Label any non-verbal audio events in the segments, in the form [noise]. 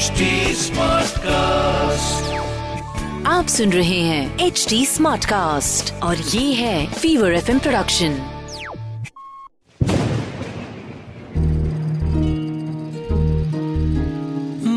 HD Smartcast. आप सुन रहे हैं एच डी स्मार्ट कास्ट और ये है फीवर एफ़ प्रोडक्शन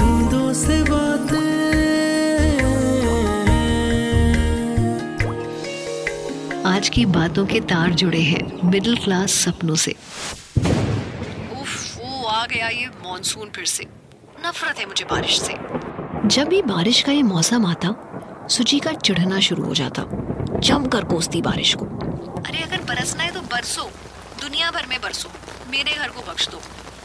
बूंदों से बातें। आज की बातों के तार जुड़े हैं मिडिल क्लास सपनों से। उफ, वो आ गया ये मॉनसून फिर से। नफरत है मुझे बारिश से। जब भी बारिश का ये मौसम आता सुची का चिढ़ना शुरू हो जाता जमकर कोसती बारिश को। अरे अगर बरसना है तो बरसो दुनिया भर में बरसो मेरे घर को बख्श दो।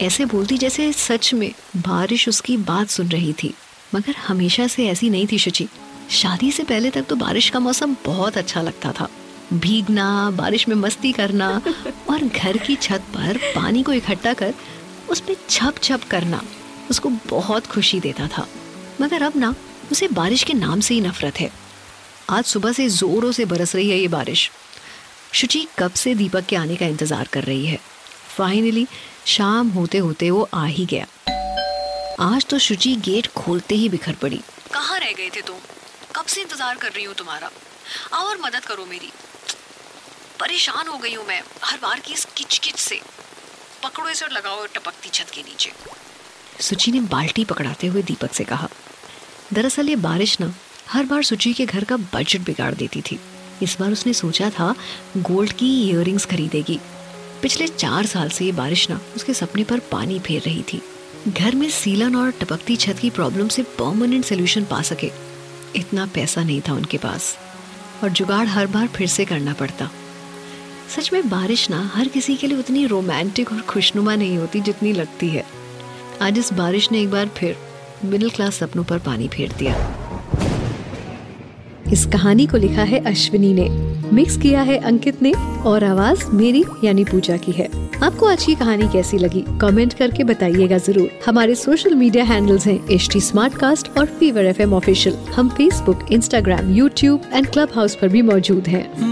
ऐसे बोलती जैसे सच में बारिश उसकी बात सुन रही थी मगर हमेशा से ऐसी नहीं थी शुचि। शादी से पहले तक तो बारिश का मौसम बहुत अच्छा लगता था। भीगना बारिश में मस्ती करना [laughs] और घर की छत पर पानी को इकट्ठा कर उसमें छप छप करना। उसको बहुत खुशी देता था। मगर अब ना, उसे बारिश के नाम से ही नफरत है। आज सुबह से जोरों से बरस रही है ये बारिश। शुचि कब से दीपक के आने का इंतज़ार कर रही है? फाइनली शाम होते होते वो आ ही गया। आज तो शुचि गेट खोलते ही बिखर पड़ी। कहाँ रह गए थे तुम? कब से इंतज़ार कर रही हूँ तुम्हारा? आओ और मदद करो मेरी। परेशान हो गई हूँ मैं, हर बार की इस किच किच से। पकड़ो इसे और लगाओ टपकती छत के नीचे। सुचि ने बाल्टी पकड़ाते हुए दीपक से कहा, दरअसल ये बारिश ना, हर बार सुचि के घर का बजट बिगाड़ देती थी। इस बार उसने सोचा था गोल्ड की इयररिंग्स खरीदेगी। पिछले चार साल से ये बारिश ना, उसके सपने पर पानी फेर रही थी। घर में सीलन और टपकती छत की प्रॉब्लम से परमानेंट सोल्यूशन पा सके। इतना पैसा नहीं था उनके पास। और जुगाड़ हर बार फिर से करना पड़ता। सच में बारिश ना, हर किसी के लिए उतनी रोमांटिक और खुशनुमा नहीं होती जितनी लगती है। आज इस बारिश ने एक बार फिर मिडिल क्लास सपनों पर पानी फेर दिया। इस कहानी को लिखा है अश्विनी ने, मिक्स किया है अंकित ने, और आवाज़ मेरी यानी पूजा की है। आपको आज की कहानी कैसी लगी? कमेंट करके बताइएगा ज़रूर। हमारे सोशल मीडिया हैंडल्स हैं एच टी और फीवर एफ़ एम ऑफिशियल। हम Facebook, Instagram, YouTube and Clubhouse पर भी मौजूद हैं।